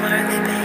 Worthy, baby.